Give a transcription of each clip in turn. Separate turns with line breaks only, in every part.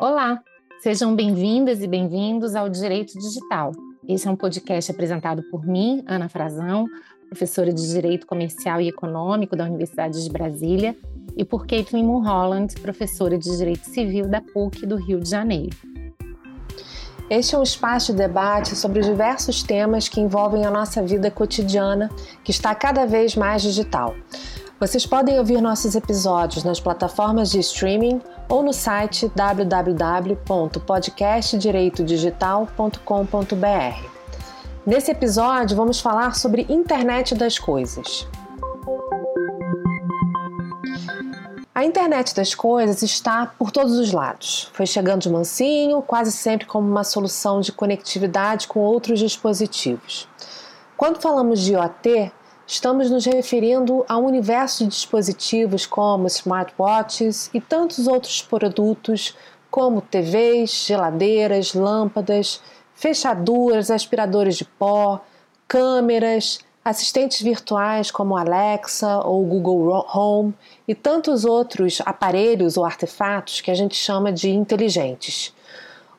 Olá, sejam bem-vindas e bem-vindos ao Direito Digital. Esse é um podcast apresentado por mim, Ana Frazão, professora de Direito Comercial e Econômico da Universidade de Brasília, e por Caitlin Mulholland, professora de Direito Civil da PUC do Rio de Janeiro.
Este é um espaço de debate sobre os diversos temas que envolvem a nossa vida cotidiana, que está cada vez mais digital. Vocês podem ouvir nossos episódios nas plataformas de streaming ou no site www.podcastdireitodigital.com.br. Nesse episódio, vamos falar sobre internet das coisas. A internet das coisas está por todos os lados. Foi chegando de mansinho, quase sempre como uma solução de conectividade com outros dispositivos. Quando falamos de IoT, estamos nos referindo a um universo de dispositivos como smartwatches e tantos outros produtos como TVs, geladeiras, lâmpadas, fechaduras, aspiradores de pó, câmeras, assistentes virtuais como Alexa ou Google Home e tantos outros aparelhos ou artefatos que a gente chama de inteligentes.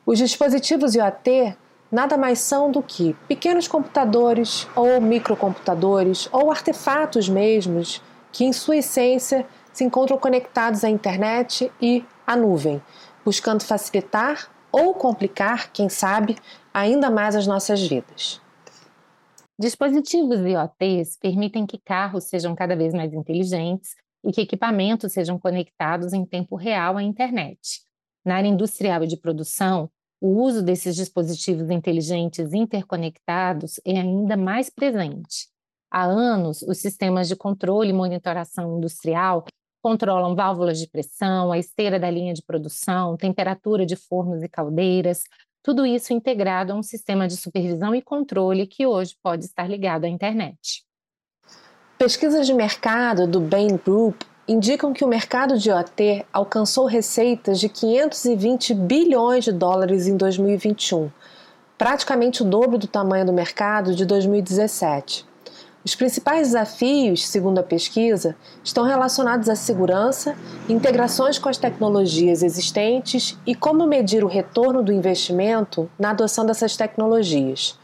Os dispositivos IoT nada mais são do que pequenos computadores ou microcomputadores ou artefatos mesmos que, em sua essência, se encontram conectados à internet e à nuvem, buscando facilitar ou complicar, quem sabe, ainda mais as nossas vidas.
Dispositivos IoTs permitem que carros sejam cada vez mais inteligentes e que equipamentos sejam conectados em tempo real à internet. Na área industrial e de produção, o uso desses dispositivos inteligentes interconectados é ainda mais presente. Há anos, os sistemas de controle e monitoração industrial controlam válvulas de pressão, a esteira da linha de produção, temperatura de fornos e caldeiras, tudo isso integrado a um sistema de supervisão e controle que hoje pode estar ligado à internet.
Pesquisas de mercado do Bain Group indicam que o mercado de IoT alcançou receitas de 520 bilhões de dólares em 2021, praticamente o dobro do tamanho do mercado de 2017. Os principais desafios, segundo a pesquisa, estão relacionados à segurança, integrações com as tecnologias existentes e como medir o retorno do investimento na adoção dessas tecnologias.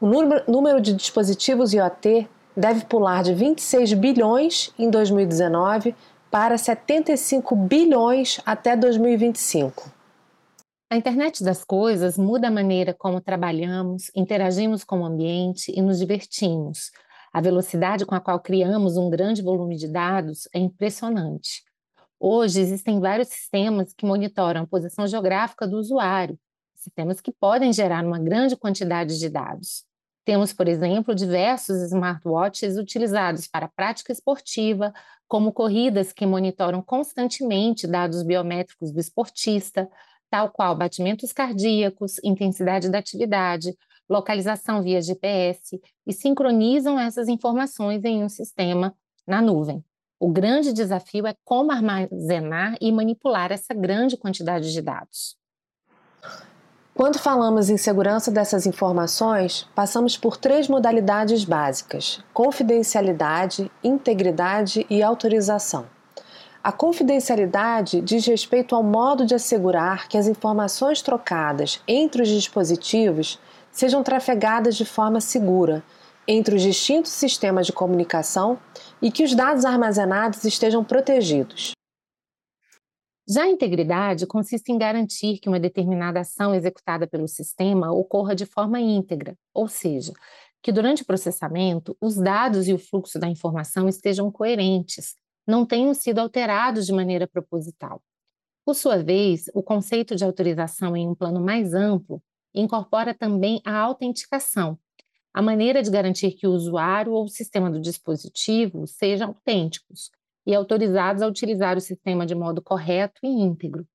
O número de dispositivos IoT deve pular de 26 bilhões em 2019 para 75 bilhões até 2025.
A internet das coisas muda a maneira como trabalhamos, interagimos com o ambiente e nos divertimos. A velocidade com a qual criamos um grande volume de dados é impressionante. Hoje existem vários sistemas que monitoram a posição geográfica do usuário, sistemas que podem gerar uma grande quantidade de dados. Temos, por exemplo, diversos smartwatches utilizados para prática esportiva, como corridas que monitoram constantemente dados biométricos do esportista, tal qual batimentos cardíacos, intensidade da atividade, localização via GPS e sincronizam essas informações em um sistema na nuvem. O grande desafio é como armazenar e manipular essa grande quantidade de dados.
Quando falamos em segurança dessas informações, passamos por três modalidades básicas: confidencialidade, integridade e autorização. A confidencialidade diz respeito ao modo de assegurar que as informações trocadas entre os dispositivos sejam trafegadas de forma segura entre os distintos sistemas de comunicação e que os dados armazenados estejam protegidos.
Já a integridade consiste em garantir que uma determinada ação executada pelo sistema ocorra de forma íntegra, ou seja, que durante o processamento os dados e o fluxo da informação estejam coerentes, não tenham sido alterados de maneira proposital. Por sua vez, o conceito de autorização em um plano mais amplo incorpora também a autenticação, a maneira de garantir que o usuário ou o sistema do dispositivo sejam autênticos, e autorizados a utilizar o sistema de modo correto e íntegro.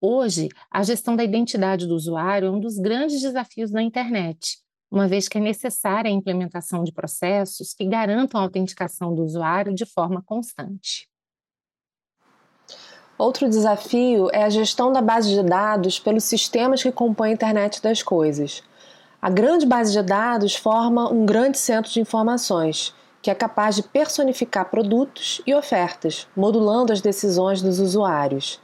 Hoje, a gestão da identidade do usuário é um dos grandes desafios da internet, uma vez que é necessária a implementação de processos que garantam a autenticação do usuário de forma constante.
Outro desafio é a gestão da base de dados pelos sistemas que compõem a internet das coisas. A grande base de dados forma um grande centro de informações que é capaz de personificar produtos e ofertas, modulando as decisões dos usuários.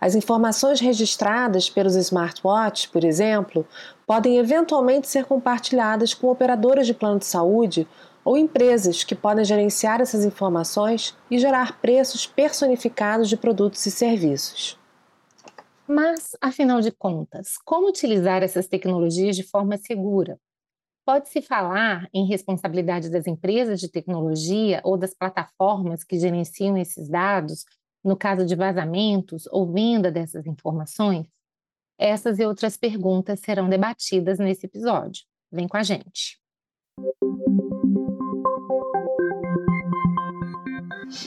As informações registradas pelos smartwatches, por exemplo, podem eventualmente ser compartilhadas com operadoras de plano de saúde ou empresas que podem gerenciar essas informações e gerar preços personificados de produtos e serviços.
Mas, afinal de contas, como utilizar essas tecnologias de forma segura? Pode-se falar em responsabilidade das empresas de tecnologia ou das plataformas que gerenciam esses dados no caso de vazamentos ou venda dessas informações? Essas e outras perguntas serão debatidas nesse episódio. Vem com a gente.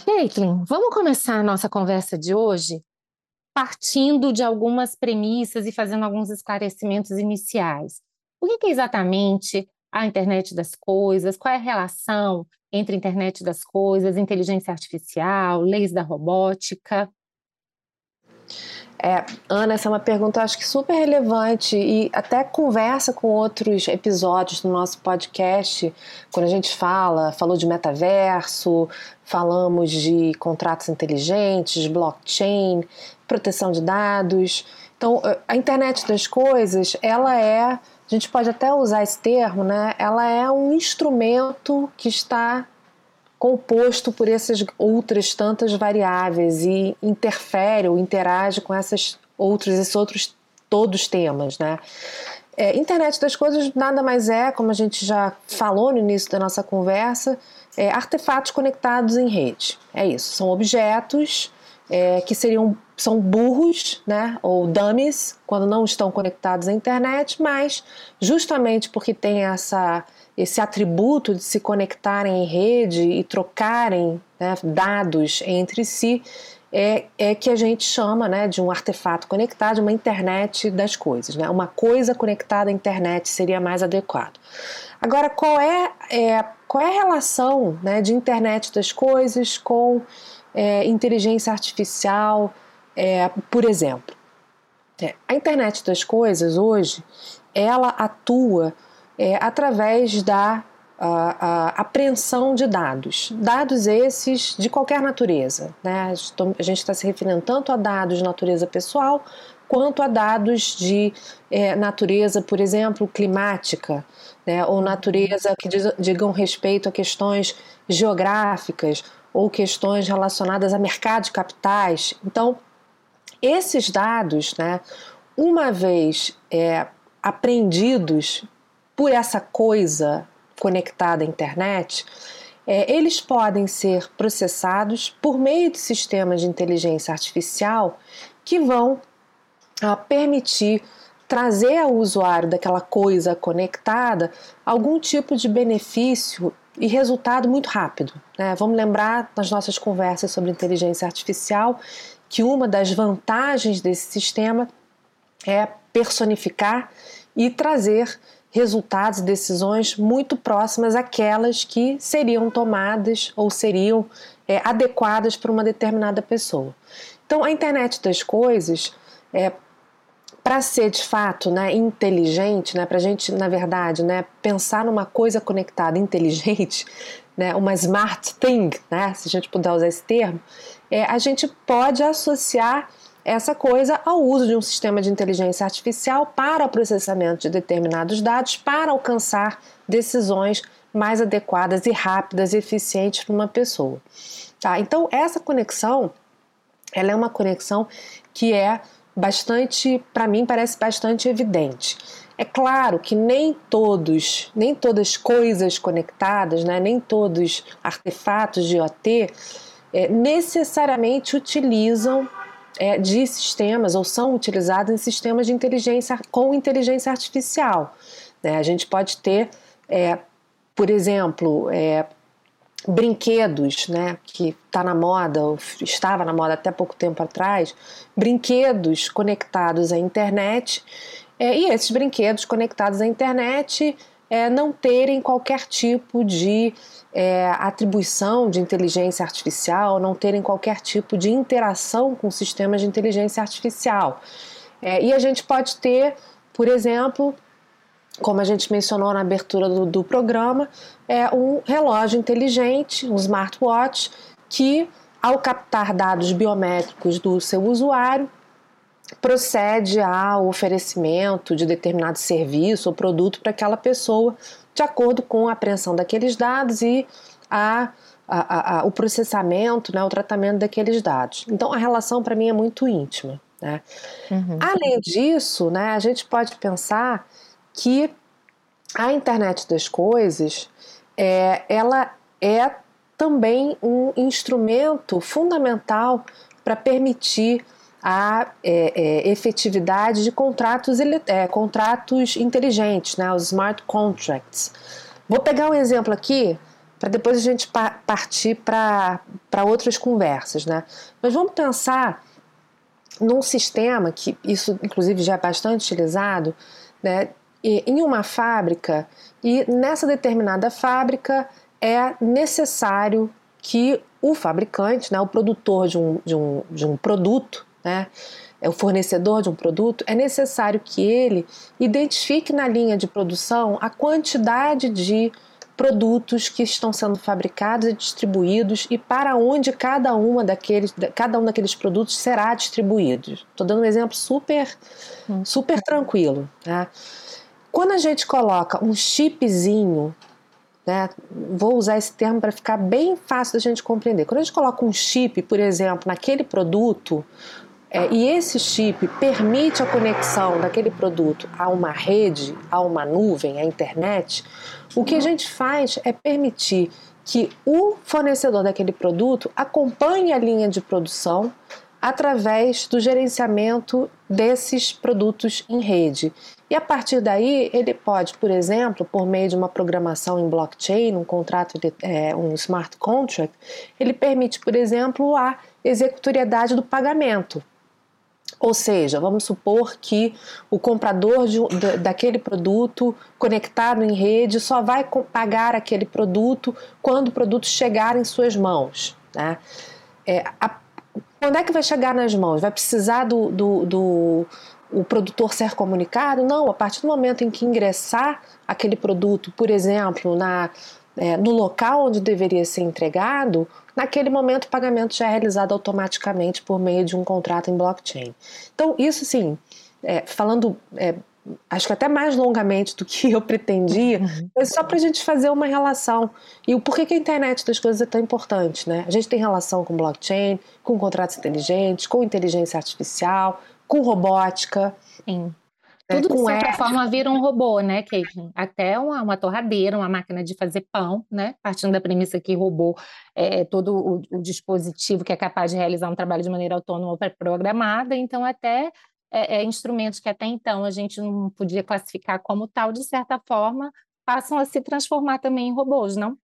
Caitlin, vamos começar a nossa conversa de hoje partindo de algumas premissas e fazendo alguns esclarecimentos iniciais. O que é exatamente a internet das coisas? Qual é a relação entre internet das coisas, inteligência artificial, leis da robótica?
É, Ana, essa é uma pergunta acho que super relevante e até conversa com outros episódios do nosso podcast, quando a gente fala, falou de metaverso, falamos de contratos inteligentes, blockchain, proteção de dados. Então, a internet das coisas, ela é, a gente pode até usar esse termo, né? Ela é um instrumento que está composto por essas outras tantas variáveis e interfere ou interage com essas outros, esses outros todos temas, né? É, internet das coisas nada mais é, como a gente já falou no início da nossa conversa, é, artefatos conectados em rede. É isso, são objetos é, que seriam são burros, né, ou dummies, quando não estão conectados à internet, mas justamente porque tem essa esse atributo de se conectarem em rede e trocarem né, dados entre si, é, é que a gente chama né, de um artefato conectado, uma internet das coisas. Né? Uma coisa conectada à internet seria mais adequado. Agora, qual é, é qual é a relação né, de internet das coisas com é, inteligência artificial, é, por exemplo? É, a internet das coisas hoje, ela atua é, através da a, a, apreensão de dados. Dados esses de qualquer natureza. Né? A gente está se referindo tanto a dados de natureza pessoal quanto a dados de é, natureza, por exemplo, climática, né? ou natureza que diz, digam respeito a questões geográficas ou questões relacionadas a mercado de capitais. Então, esses dados, né, uma vez é, apreendidos por essa coisa conectada à internet, é, eles podem ser processados por meio de sistemas de inteligência artificial que vão ah, permitir trazer ao usuário daquela coisa conectada algum tipo de benefício e resultado muito rápido. Né? Vamos lembrar nas nossas conversas sobre inteligência artificial que uma das vantagens desse sistema é personificar e trazer resultados e decisões muito próximas àquelas que seriam tomadas ou seriam é, adequadas para uma determinada pessoa. Então, a internet das coisas, é, para ser de fato né, inteligente, né, para a gente, na verdade, né, pensar numa coisa conectada inteligente, né, uma smart thing, né, se a gente puder usar esse termo, é, a gente pode associar essa coisa ao uso de um sistema de inteligência artificial para o processamento de determinados dados para alcançar decisões mais adequadas e rápidas e eficientes para uma pessoa. Tá? Então essa conexão, ela é uma conexão que é bastante, para mim parece bastante evidente. É claro que nem todos, nem todas coisas conectadas, né, nem todos artefatos de IoT é, necessariamente utilizam é, de sistemas ou são utilizados em sistemas de inteligência com inteligência artificial. Né? A gente pode ter, é, por exemplo, é, brinquedos, né, que está na moda, ou estava na moda até pouco tempo atrás, brinquedos conectados à internet, é, e esses brinquedos conectados à internet é, não terem qualquer tipo de é, atribuição de inteligência artificial, não terem qualquer tipo de interação com sistemas de inteligência artificial. É, e a gente pode ter, por exemplo, como a gente mencionou na abertura do, do programa, é um relógio inteligente, um smartwatch, que, ao captar dados biométricos do seu usuário, procede ao oferecimento de determinado serviço ou produto para aquela pessoa, de acordo com a apreensão daqueles dados e a, a, a, o processamento, né, o tratamento daqueles dados. Então, a relação para mim é muito íntima. Né? Uhum. Além disso, né, a gente pode pensar que a internet das coisas é, ela é também um instrumento fundamental para permitir a é, é, efetividade de contratos, é, contratos inteligentes, né, os smart contracts. Vou pegar um exemplo aqui para depois a gente pa partir para outras conversas. Né? Mas vamos pensar num sistema que isso inclusive já é bastante utilizado, né, em uma fábrica e nessa determinada fábrica é necessário que o fabricante, né, o produtor de um, de um, de um produto, né, é o fornecedor de um produto, é necessário que ele identifique na linha de produção a quantidade de produtos que estão sendo fabricados e distribuídos e para onde cada uma daqueles cada um daqueles produtos será distribuído. Estou dando um exemplo super hum. super tranquilo, tá? Quando a gente coloca um chipzinho né, vou usar esse termo para ficar bem fácil da gente compreender. Quando a gente coloca um chip, por exemplo, naquele produto, é, e esse chip permite a conexão daquele produto a uma rede, a uma nuvem, à internet, o que a gente faz é permitir que o fornecedor daquele produto acompanhe a linha de produção através do gerenciamento desses produtos em rede. E a partir daí, ele pode, por exemplo, por meio de uma programação em blockchain, um contrato, de, é, um smart contract, ele permite, por exemplo, a executoriedade do pagamento. Ou seja, vamos supor que o comprador de, de, daquele produto conectado em rede só vai pagar aquele produto quando o produto chegar em suas mãos. Né? É, a, quando é que vai chegar nas mãos? Vai precisar do, do, do o produtor ser comunicado? Não, a partir do momento em que ingressar aquele produto, por exemplo, na, é, no local onde deveria ser entregado, naquele momento o pagamento já é realizado automaticamente por meio de um contrato em blockchain. Então, isso sim, é, falando é, acho que até mais longamente do que eu pretendia, uhum. mas só para a gente fazer uma relação. E o porquê que a internet das coisas é tão importante, né? A gente tem relação com blockchain, com contratos inteligentes, com inteligência artificial, com robótica.
Sim. Tudo de certa forma vira um robô, né, Caitlin? Até uma, uma, torradeira, uma máquina de fazer pão, né? Partindo da premissa que robô é todo o, o dispositivo que é capaz de realizar um trabalho de maneira autônoma ou programada, então até é, é, instrumentos que até então a gente não podia classificar como tal, de certa forma, passam a se transformar também em robôs, não?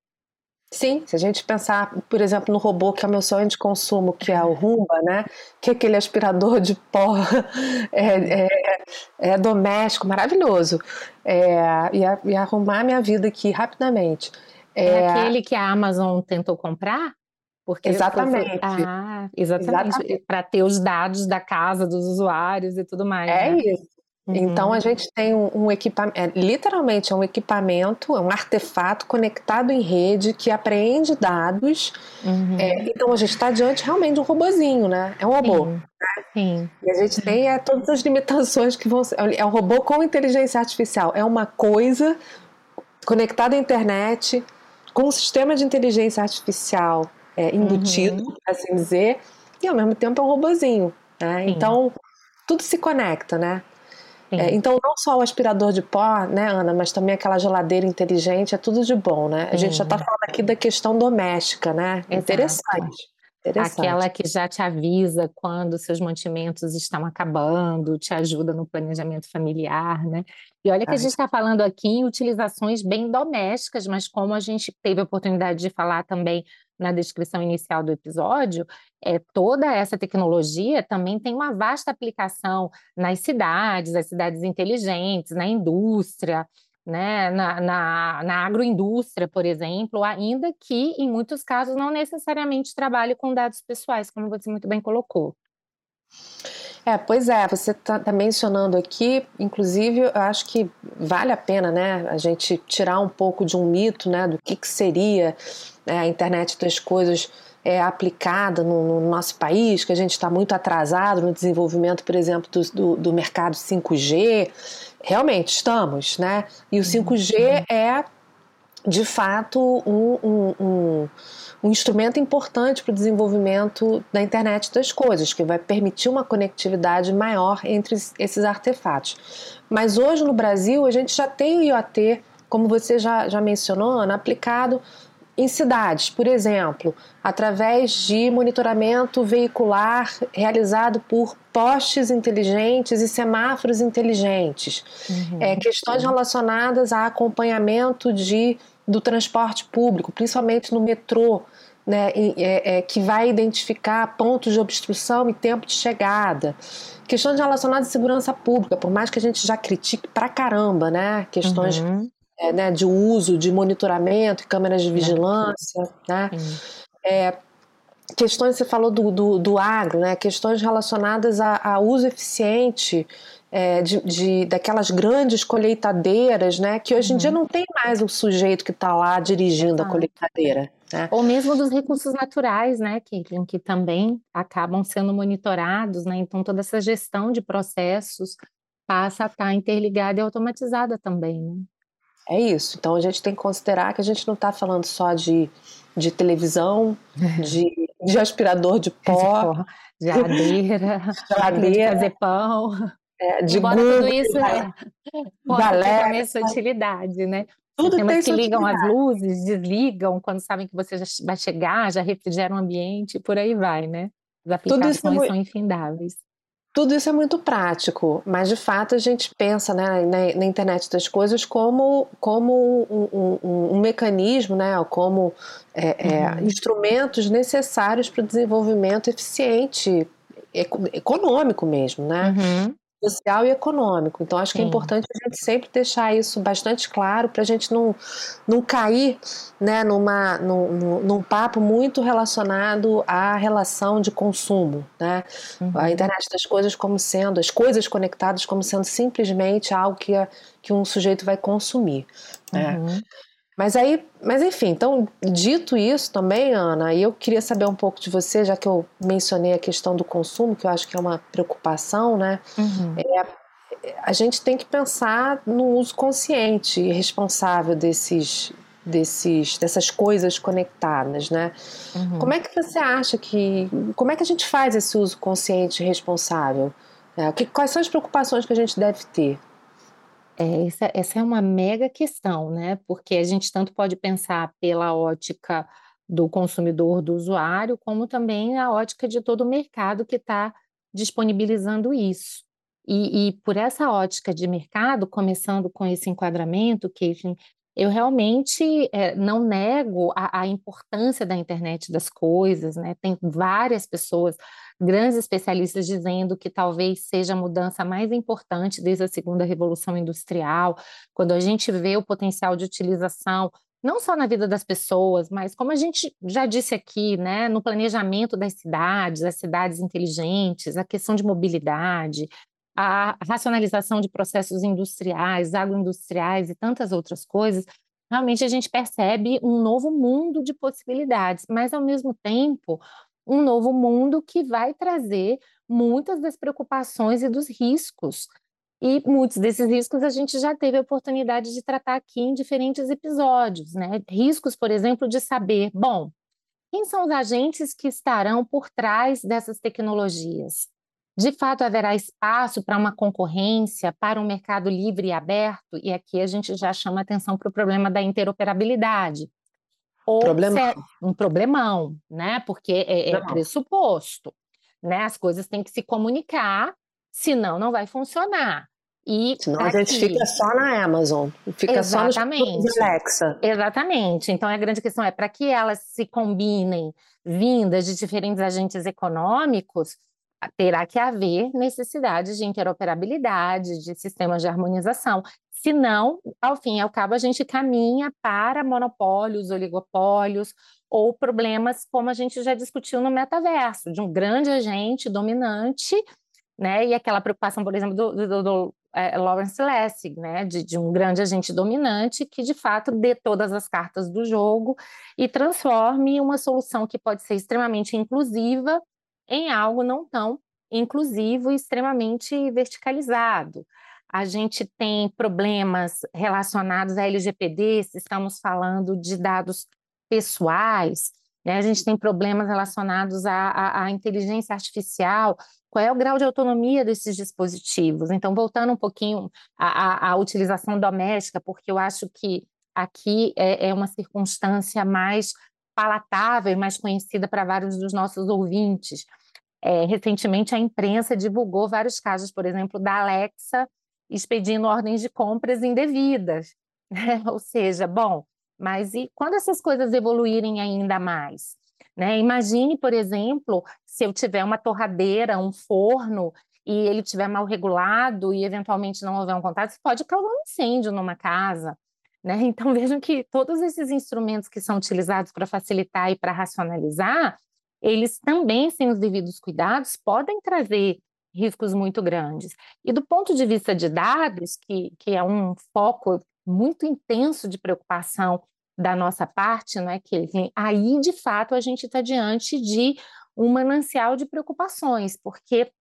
Sim, se a gente pensar, por exemplo, no robô que é o meu sonho de consumo, que é o Rumba, né? Que é aquele aspirador de pó é, é, é doméstico, maravilhoso. É, ia arrumar minha vida aqui rapidamente.
É, é aquele que a Amazon tentou comprar?
Porque exatamente.
Ah, exatamente. exatamente. Para ter os dados da casa dos usuários e tudo mais.
É né? isso. Uhum. Então a gente tem um, um equipamento, é, literalmente é um equipamento, é um artefato conectado em rede que apreende dados. Uhum. É, então a gente está diante realmente de um robozinho, né? É um robô. Sim. Né? Sim. E a gente tem é, todas as limitações que vão ser. É um robô com inteligência artificial. É uma coisa conectada à internet, com um sistema de inteligência artificial é, embutido, uhum. assim dizer, e ao mesmo tempo é um robozinho. Né? Então tudo se conecta, né? É, então, não só o aspirador de pó, né, Ana, mas também aquela geladeira inteligente, é tudo de bom, né? A gente já está falando aqui da questão doméstica, né? Exato. Interessante.
Aquela que já te avisa quando seus mantimentos estão acabando, te ajuda no planejamento familiar, né? E olha que a gente está falando aqui em utilizações bem domésticas, mas como a gente teve a oportunidade de falar também na descrição inicial do episódio, é, toda essa tecnologia também tem uma vasta aplicação nas cidades, as cidades inteligentes, na indústria, né, na, na, na, agroindústria, por exemplo, ainda que em muitos casos não necessariamente trabalhe com dados pessoais, como você muito bem colocou.
É, pois é, você está tá mencionando aqui, inclusive, eu acho que vale a pena, né, a gente tirar um pouco de um mito, né, do que, que seria né, a internet das coisas é, aplicada no, no, nosso país, que a gente está muito atrasado no desenvolvimento, por exemplo, do, do, do, mercado 5G. Realmente estamos, né? E o 5G uhum. é, de fato, um, um, um um instrumento importante para o desenvolvimento da internet das coisas, que vai permitir uma conectividade maior entre esses artefatos. Mas hoje no Brasil a gente já tem o IoT, como você já, já mencionou, Ana, aplicado em cidades, por exemplo, através de monitoramento veicular realizado por postes inteligentes e semáforos inteligentes, uhum. é, questões relacionadas a acompanhamento de do transporte público, principalmente no metrô, né, é, é, que vai identificar pontos de obstrução e tempo de chegada. Questões relacionadas à segurança pública, por mais que a gente já critique pra caramba, né? Questões uhum. É, né, de uso, de monitoramento, câmeras de vigilância, uhum. né? É, questões, você falou do, do, do, agro, né? Questões relacionadas a, a uso eficiente é, de, de, daquelas grandes colheitadeiras, né? Que hoje em dia uhum. não tem mais o sujeito que está lá dirigindo a colheitadeira. Né?
Ou mesmo dos recursos naturais, né, que, que também acabam sendo monitorados, né? Então toda essa gestão de processos passa a estar interligada e automatizada também, né?
É isso. Então a gente tem que considerar que a gente não está falando só de, de televisão, de, de aspirador de pó,
de geladeira, geladeira, de fazer pão.
É, de Embora Google, tudo
isso é, ter também sua utilidade, né? Tudo Sistemas que ligam as luzes, desligam quando sabem que você já vai chegar, já refrigeram o ambiente e por aí vai, né? As aplicações são infindáveis.
Tudo isso é muito prático, mas de fato a gente pensa né, na, na internet das coisas como, como um, um, um mecanismo, né, como é, é, uhum. instrumentos necessários para o desenvolvimento eficiente, econômico mesmo, né? Uhum social e econômico. Então, acho que é importante a gente sempre deixar isso bastante claro para a gente não, não cair né, numa, num, num papo muito relacionado à relação de consumo. Né? Uhum. A internet das coisas como sendo, as coisas conectadas como sendo simplesmente algo que, que um sujeito vai consumir. Né? Uhum. Mas aí, mas enfim, então, dito isso também, Ana, eu queria saber um pouco de você, já que eu mencionei a questão do consumo, que eu acho que é uma preocupação, né? Uhum. É, a gente tem que pensar no uso consciente e responsável desses, desses, dessas coisas conectadas, né? Uhum. Como é que você acha que, como é que a gente faz esse uso consciente e responsável? É, que, quais são as preocupações que a gente deve ter?
É, essa, essa é uma mega questão, né? Porque a gente tanto pode pensar pela ótica do consumidor, do usuário, como também a ótica de todo o mercado que está disponibilizando isso. E, e, por essa ótica de mercado, começando com esse enquadramento, Caitlin, eu realmente é, não nego a, a, importância da internet das coisas, né? Tem várias pessoas, grandes especialistas, dizendo que talvez seja a mudança mais importante desde a segunda revolução industrial, quando a gente vê o potencial de utilização não só na vida das pessoas, mas como a gente já disse aqui, né, no planejamento das cidades, as cidades inteligentes, a questão de mobilidade, a racionalização de processos industriais, agroindustriais e tantas outras coisas, realmente a gente percebe um novo mundo de possibilidades, mas ao mesmo tempo, um novo mundo que vai trazer muitas das preocupações e dos riscos. E muitos desses riscos a gente já teve a oportunidade de tratar aqui em diferentes episódios, né? Riscos, por exemplo, de saber, bom, quem são os agentes que estarão por trás dessas tecnologias? De fato, haverá espaço para uma concorrência, para um mercado livre e aberto, e aqui a gente já chama atenção para o problema da interoperabilidade. Ou problemão. É um problemão, né? Porque é, é pressuposto. Né? As coisas têm que se comunicar, senão não vai funcionar.
E Senão a gente fica só na Amazon, fica exatamente, só no Alexa.
Exatamente. Então a grande questão é para que elas se combinem vindas de diferentes agentes econômicos, terá que haver necessidade de interoperabilidade, de sistemas de harmonização. Senão, ao fim e ao cabo, a gente caminha para monopólios, oligopólios ou problemas como a gente já discutiu no metaverso, de um grande agente dominante né? E aquela preocupação, por exemplo, do, do, do é, Lawrence Lessig, né? De, de, um grande agente dominante que, de fato, dê todas as cartas do jogo e transforme uma solução que pode ser extremamente inclusiva em algo não tão inclusivo e extremamente verticalizado. A gente tem problemas relacionados à LGPD, se estamos falando de dados pessoais, né? a gente tem problemas relacionados à, à, à inteligência artificial, qual é o grau de autonomia desses dispositivos. Então, voltando um pouquinho à, à, utilização doméstica, porque eu acho que aqui é, é uma circunstância mais palatável e mais conhecida para vários dos nossos ouvintes. É, recentemente, a imprensa divulgou vários casos, por exemplo, da Alexa expedindo ordens de compras indevidas. Né? Ou seja, bom, mas e quando essas coisas evoluírem ainda mais? Né? Imagine, por exemplo, se eu tiver uma torradeira, um forno, e ele estiver mal regulado e eventualmente não houver um contato, isso pode causar um incêndio numa casa. Né? Então, vejam que todos esses instrumentos que são utilizados para facilitar e para racionalizar, eles também, sem os devidos cuidados, podem trazer riscos muito grandes. E do ponto de vista de dados, que, que é um foco muito intenso de preocupação da nossa parte, não é que aí de fato a gente está diante de um manancial de preocupações, porque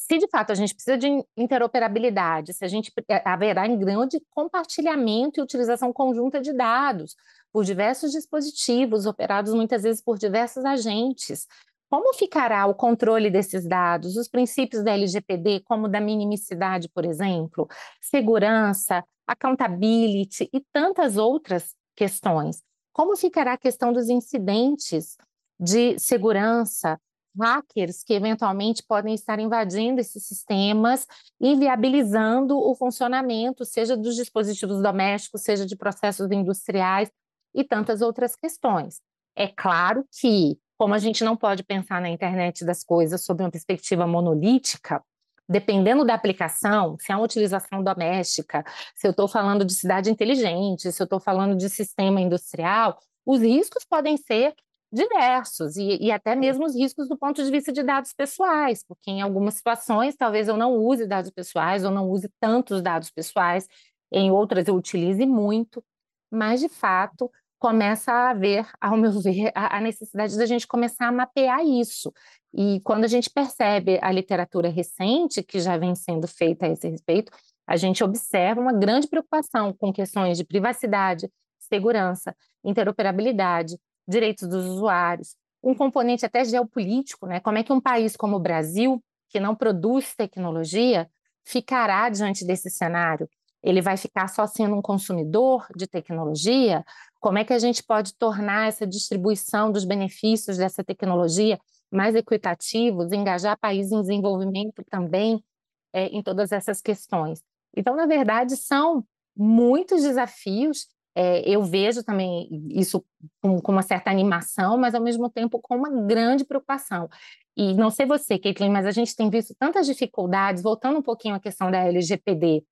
se de fato a gente precisa de interoperabilidade, se a gente é, haverá em grande compartilhamento e utilização conjunta de dados por diversos dispositivos operados muitas vezes por diversos agentes, como ficará o controle desses dados, os princípios da LGPD, como da minimicidade, por exemplo, segurança, accountability e tantas outras questões. Como ficará a questão dos incidentes de segurança, hackers que eventualmente podem estar invadindo esses sistemas e viabilizando o funcionamento, seja dos dispositivos domésticos, seja de processos industriais e tantas outras questões. É claro que como a gente não pode pensar na internet das coisas sob uma perspectiva monolítica, dependendo da aplicação, se é uma utilização doméstica, se eu estou falando de cidade inteligente, se eu estou falando de sistema industrial, os riscos podem ser diversos e, e, até mesmo os riscos do ponto de vista de dados pessoais, porque em algumas situações talvez eu não use dados pessoais ou não use tantos dados pessoais, em outras eu utilize muito, mas de fato começa a haver, ao meu ver, a, a necessidade da gente começar a mapear isso. E quando a gente percebe a literatura recente que já vem sendo feita a esse respeito, a gente observa uma grande preocupação com questões de privacidade, segurança, interoperabilidade, direitos dos usuários, um componente até geopolítico, né? Como é que um país como o Brasil, que não produz tecnologia, ficará diante desse cenário? Ele vai ficar só sendo um consumidor de tecnologia? Como é que a gente pode tornar essa distribuição dos benefícios dessa tecnologia mais equitativos, engajar países em desenvolvimento também é, em todas essas questões? Então, na verdade, são muitos desafios. É, eu vejo também isso com, com, uma certa animação, mas ao mesmo tempo com uma grande preocupação. E não sei você, Caitlin, mas a gente tem visto tantas dificuldades, voltando um pouquinho à questão da LGPD,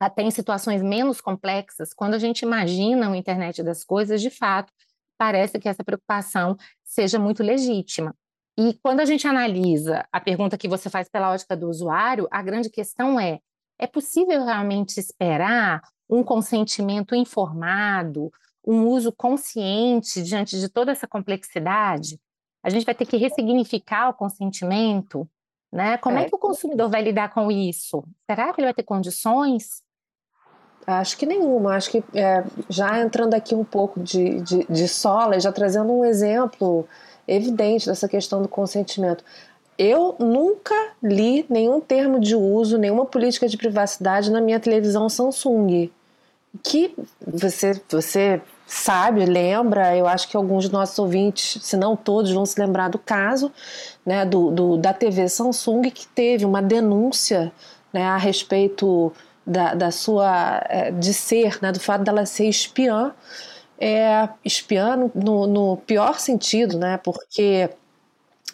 até em situações menos complexas, quando a gente imagina o internet das coisas, de fato, parece que essa preocupação seja muito legítima. E quando a gente analisa a pergunta que você faz pela ótica do usuário, a grande questão é: é possível realmente esperar um consentimento informado, um uso consciente diante de toda essa complexidade? A gente vai ter que ressignificar o consentimento, né? Como é, é que o consumidor vai lidar com isso? Será que ele vai ter condições?
Acho que nenhuma. Acho que é, já entrando aqui um pouco de, de, de sola, já trazendo um exemplo evidente dessa questão do consentimento. Eu nunca li nenhum termo de uso, nenhuma política de privacidade na minha televisão Samsung. Que você, você sabe, lembra, eu acho que alguns dos nossos ouvintes, se não todos, vão se lembrar do caso né, do, do da TV Samsung que teve uma denúncia né, a respeito da, da sua é, de ser, né, do fato dela ser espiã, é, espiã no, no pior sentido, né, porque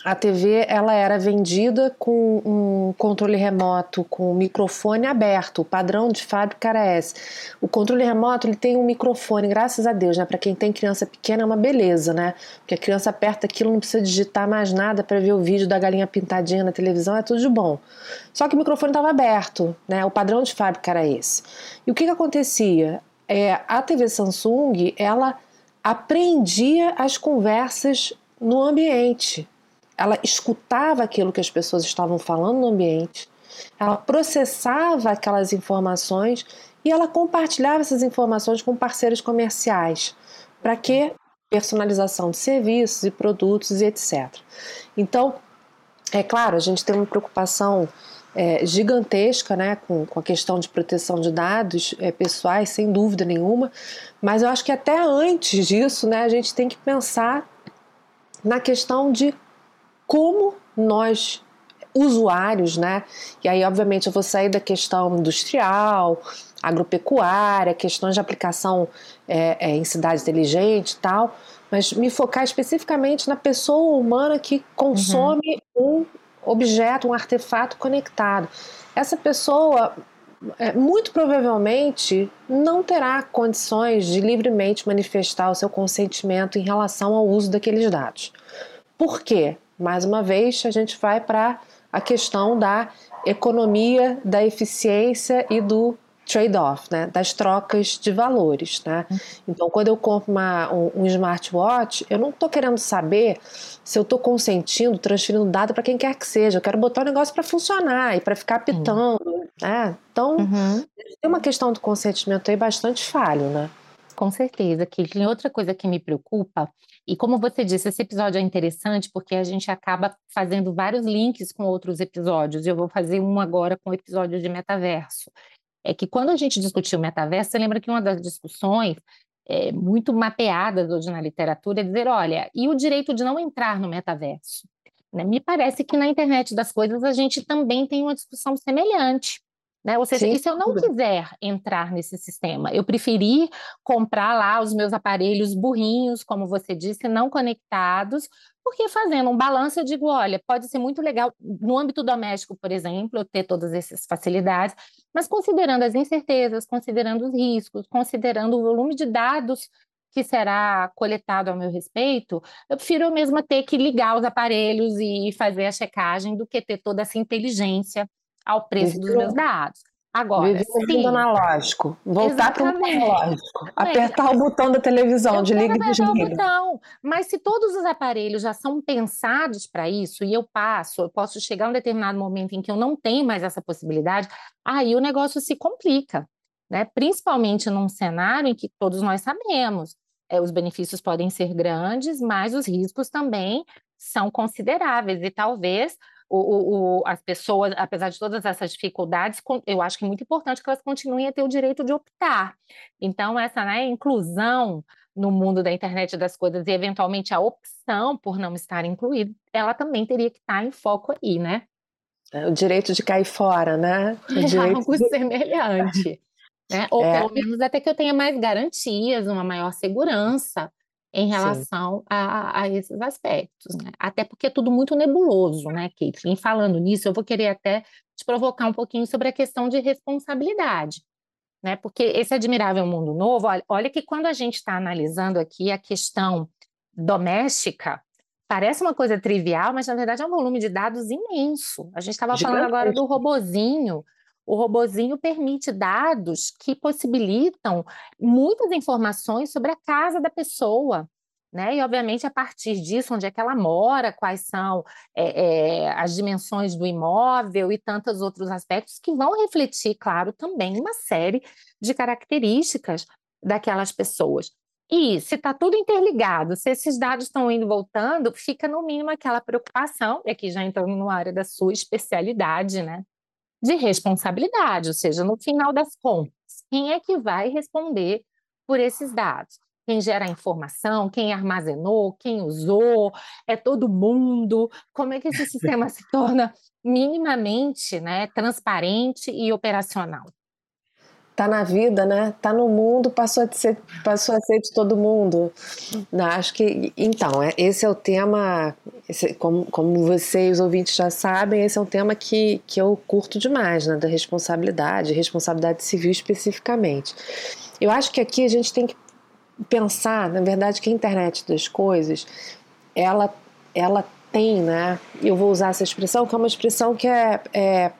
a TV ela era vendida com um controle remoto com microfone aberto. O padrão de fábrica era esse. O controle remoto ele tem um microfone, graças a Deus, né? Para quem tem criança pequena é uma beleza, né? Porque a criança aperta aquilo, não precisa digitar mais nada para ver o vídeo da galinha pintadinha na televisão, é tudo de bom. Só que o microfone estava aberto, né? O padrão de fábrica era esse. E o que, que acontecia? É, a TV Samsung ela aprendia as conversas no ambiente ela escutava aquilo que as pessoas estavam falando no ambiente, ela processava aquelas informações e ela compartilhava essas informações com parceiros comerciais. Para quê? Personalização de serviços e produtos e etc. Então, é claro, a gente tem uma preocupação é, gigantesca né, com, com, a questão de proteção de dados é, pessoais, sem dúvida nenhuma, mas eu acho que até antes disso né, a gente tem que pensar na questão de como nós usuários, né? E aí, obviamente, eu vou sair da questão industrial, agropecuária, questões de aplicação é, é, em cidade inteligente e tal, mas me focar especificamente na pessoa humana que consome uhum. um objeto, um artefato conectado. Essa pessoa é, muito provavelmente não terá condições de livremente manifestar o seu consentimento em relação ao uso daqueles dados. Por quê? Mais uma vez, a gente vai para a questão da economia, da eficiência e do trade-off, né, das trocas de valores, né? Então, quando eu compro uma, um, um smartwatch, eu não estou querendo saber se eu estou consentindo, transferindo dado para quem quer que seja. Eu quero botar o negócio para funcionar e para ficar pitando, uhum. né? Então, uhum. tem uma questão do consentimento aí bastante falho, né?
Com certeza, Caitlin. Outra coisa que me preocupa, e como você disse, esse episódio é interessante porque a gente acaba fazendo vários links com outros episódios. Eu vou fazer um agora com o episódio de metaverso. É que quando a gente discutiu o metaverso, você lembra que uma das discussões é, muito mapeadas hoje na literatura é dizer, olha, e o direito de não entrar no metaverso? Né? Me parece que na internet das coisas a gente também tem uma discussão semelhante. Né? Ou seja, Sim. e se eu não quiser entrar nesse sistema? Eu preferi comprar lá os meus aparelhos burrinhos, como você disse, não conectados, porque fazendo um balanço eu digo, olha, pode ser muito legal no âmbito doméstico, por exemplo, eu ter todas essas facilidades, mas considerando as incertezas, considerando os riscos, considerando o volume de dados que será coletado ao meu respeito, eu prefiro eu mesma ter que ligar os aparelhos e fazer a checagem do que ter toda essa inteligência ao preço dos meus dados. Agora,
Viver sim. analógico, voltar para o analógico, apertar o botão da televisão, de liga e desliga. o botão,
mas se todos os aparelhos já são pensados para isso e eu passo, eu posso chegar a um determinado momento em que eu não tenho mais essa possibilidade, aí o negócio se complica, né? Principalmente num cenário em que todos nós sabemos, é, os benefícios podem ser grandes, mas os riscos também são consideráveis e talvez o, o, as pessoas, apesar de todas essas dificuldades, eu acho que é muito importante que elas continuem a ter o direito de optar. Então, essa né, inclusão no mundo da internet das coisas e, eventualmente, a opção por não estar incluído, ela também teria que estar em foco aí, né?
É, o direito de cair fora, né? O
é algo de... semelhante. Né? Ou é. pelo menos até que eu tenha mais garantias, uma maior segurança em relação a, a, esses aspectos, né? Até porque é tudo muito nebuloso, né? E falando nisso, eu vou querer até te provocar um pouquinho sobre a questão de responsabilidade, né? Porque esse admirável mundo novo, olha, olha que quando a gente está analisando aqui a questão doméstica, parece uma coisa trivial, mas na verdade é um volume de dados imenso. A gente estava falando agora do robozinho, o robozinho permite dados que possibilitam muitas informações sobre a casa da pessoa. Né? E, obviamente, a partir disso, onde é que ela mora, quais são é, é, as dimensões do imóvel e tantos outros aspectos que vão refletir, claro, também uma série de características daquelas pessoas. E se está tudo interligado, se esses dados estão indo e voltando, fica no mínimo aquela preocupação, e aqui já entrando na área da sua especialidade, né? De responsabilidade, ou seja, no final das contas, quem é que vai responder por esses dados? Quem gera a informação, quem armazenou, quem usou, é todo mundo? Como é que esse sistema se torna minimamente né, transparente e operacional?
Tá na vida, né? Tá no mundo, passou a ser, passou a ser de todo mundo. Não, acho que então é, esse é o tema, esse, como, como vocês ouvintes já sabem, esse é um tema que, que eu curto demais, né? Da responsabilidade, responsabilidade civil especificamente. Eu acho que aqui a gente tem que pensar, na verdade, que a internet das coisas, ela, ela tem, né? Eu vou usar essa expressão, que é uma expressão que é, é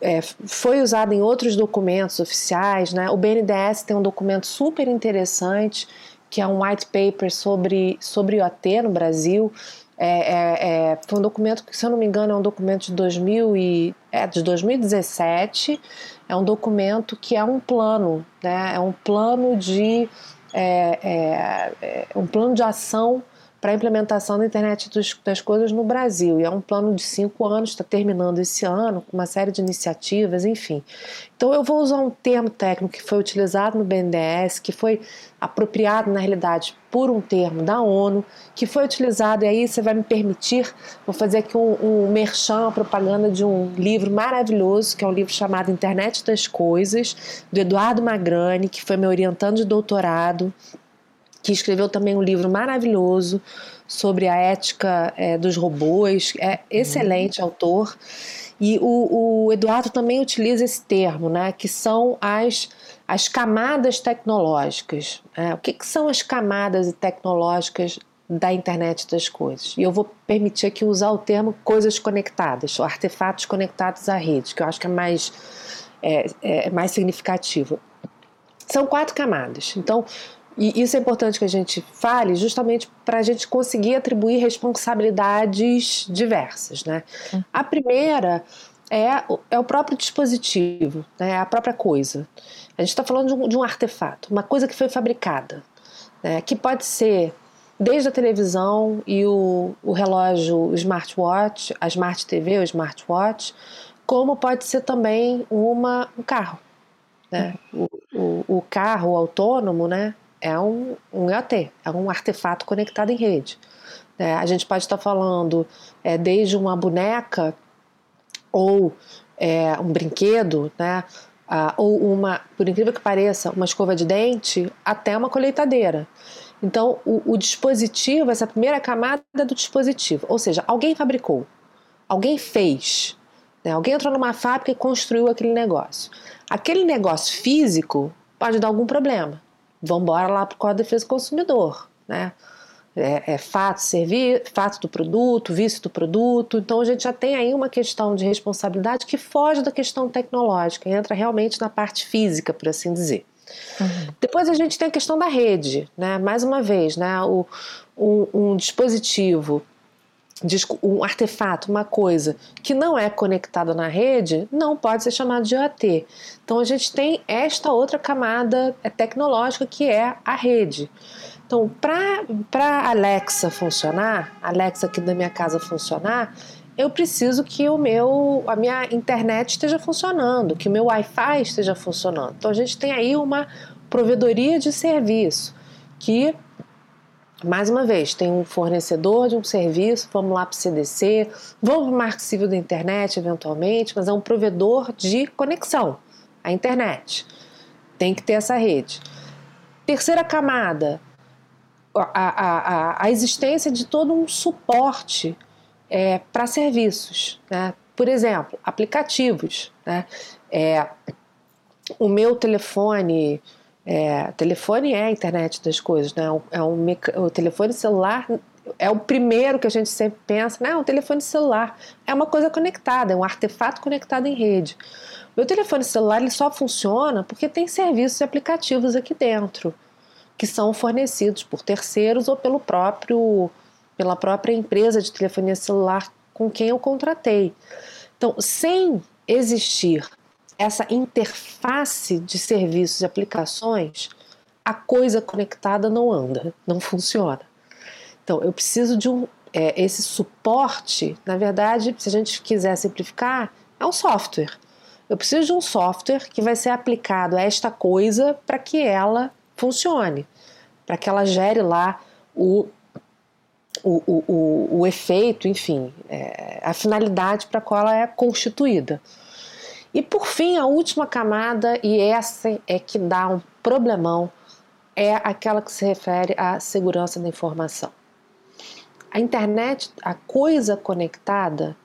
é, foi usada em outros documentos oficiais. Né? O BNDES tem um documento super interessante, que é um white paper sobre, sobre IoT no Brasil. É, é, é, foi um documento que, se eu não me engano, é um documento de, 2000 e, é, de 2017. É um documento que é um plano, né? é um plano de é, é um plano de ação para a implementação da internet das coisas no Brasil. E é um plano de cinco anos, está terminando esse ano, com uma série de iniciativas, enfim. Então eu vou usar um termo técnico que foi utilizado no BNDES, que foi apropriado na realidade por um termo da ONU, que foi utilizado, e aí você vai me permitir, vou fazer aqui um, um merchan, uma propaganda de um livro maravilhoso, que é um livro chamado Internet das Coisas, do Eduardo Magrani, que foi meu orientando de doutorado, que escreveu também um livro maravilhoso sobre a ética é, dos robôs. É excelente uhum. autor. E o, o, Eduardo também utiliza esse termo, né, que são as, as camadas tecnológicas. É, o que, que são as camadas tecnológicas da internet das coisas? E eu vou permitir aqui usar o termo coisas conectadas, ou artefatos conectados à rede, que eu acho que é mais, é, é mais significativo. São quatro camadas. Então, e isso é importante que a gente fale justamente para a gente conseguir atribuir responsabilidades diversas. Né? A primeira é, é o próprio dispositivo, né? É a própria coisa. A gente está falando de um, de um, artefato, uma coisa que foi fabricada, né? que pode ser desde a televisão e o, o relógio o smartwatch, a smart TV, o smartwatch, como pode ser também uma, um carro. Né? O, o, o carro autônomo, né? É um, um EAT, é um artefato conectado em rede. É, a gente pode estar falando é, desde uma boneca ou é, um brinquedo, né, ah, ou uma, por incrível que pareça, uma escova de dente, até uma colheitadeira. Então, o, o dispositivo, essa primeira camada do dispositivo, ou seja, alguém fabricou, alguém fez, né, alguém entrou numa fábrica e construiu aquele negócio. Aquele negócio físico pode dar algum problema vamos embora lá para o Código de Defesa do Consumidor, né? É, é, fato, servir, fato do produto, vício do produto. Então a gente já tem aí uma questão de responsabilidade que foge da questão tecnológica, entra realmente na parte física, por assim dizer. Uhum. Depois a gente tem a questão da rede, né? Mais uma vez, né? O, um, um dispositivo um artefato, uma coisa que não é conectada na rede, não pode ser chamado de IoT. Então a gente tem esta outra camada é, tecnológica que é a rede. Então, para Alexa funcionar, Alexa aqui da minha casa funcionar, eu preciso que o meu, a minha internet esteja funcionando, que o meu Wi-Fi esteja funcionando. Então a gente tem aí uma provedoria de serviço que mais uma vez, tem um fornecedor de um serviço, vamos lá para o CDC, vamos para o Marco Civil da internet eventualmente, mas é um provedor de conexão à internet. Tem que ter essa rede. Terceira camada, a, a, a, existência de todo um suporte é, para serviços. Né? Por exemplo, aplicativos. Né? É, o meu telefone é, telefone é a internet das coisas, né? É um, o telefone celular é o primeiro que a gente sempre pensa, né? O telefone celular é uma coisa conectada, é um artefato conectado em rede. Meu telefone celular ele só funciona porque tem serviços e aplicativos aqui dentro que são fornecidos por terceiros ou pelo próprio pela própria empresa de telefonia celular com quem eu contratei. Então, sem existir essa interface de serviços e aplicações, a coisa conectada não anda, não funciona. Então, eu preciso de um. É, esse suporte, na verdade, se a gente quiser simplificar, é um software. Eu preciso de um software que vai ser aplicado a esta coisa para que ela funcione, para que ela gere lá o, o, o, o, o efeito, enfim, é, a finalidade para qual ela é constituída. E por fim, a última camada, e essa é que dá um problemão, é aquela que se refere à segurança da informação. A internet, a coisa conectada,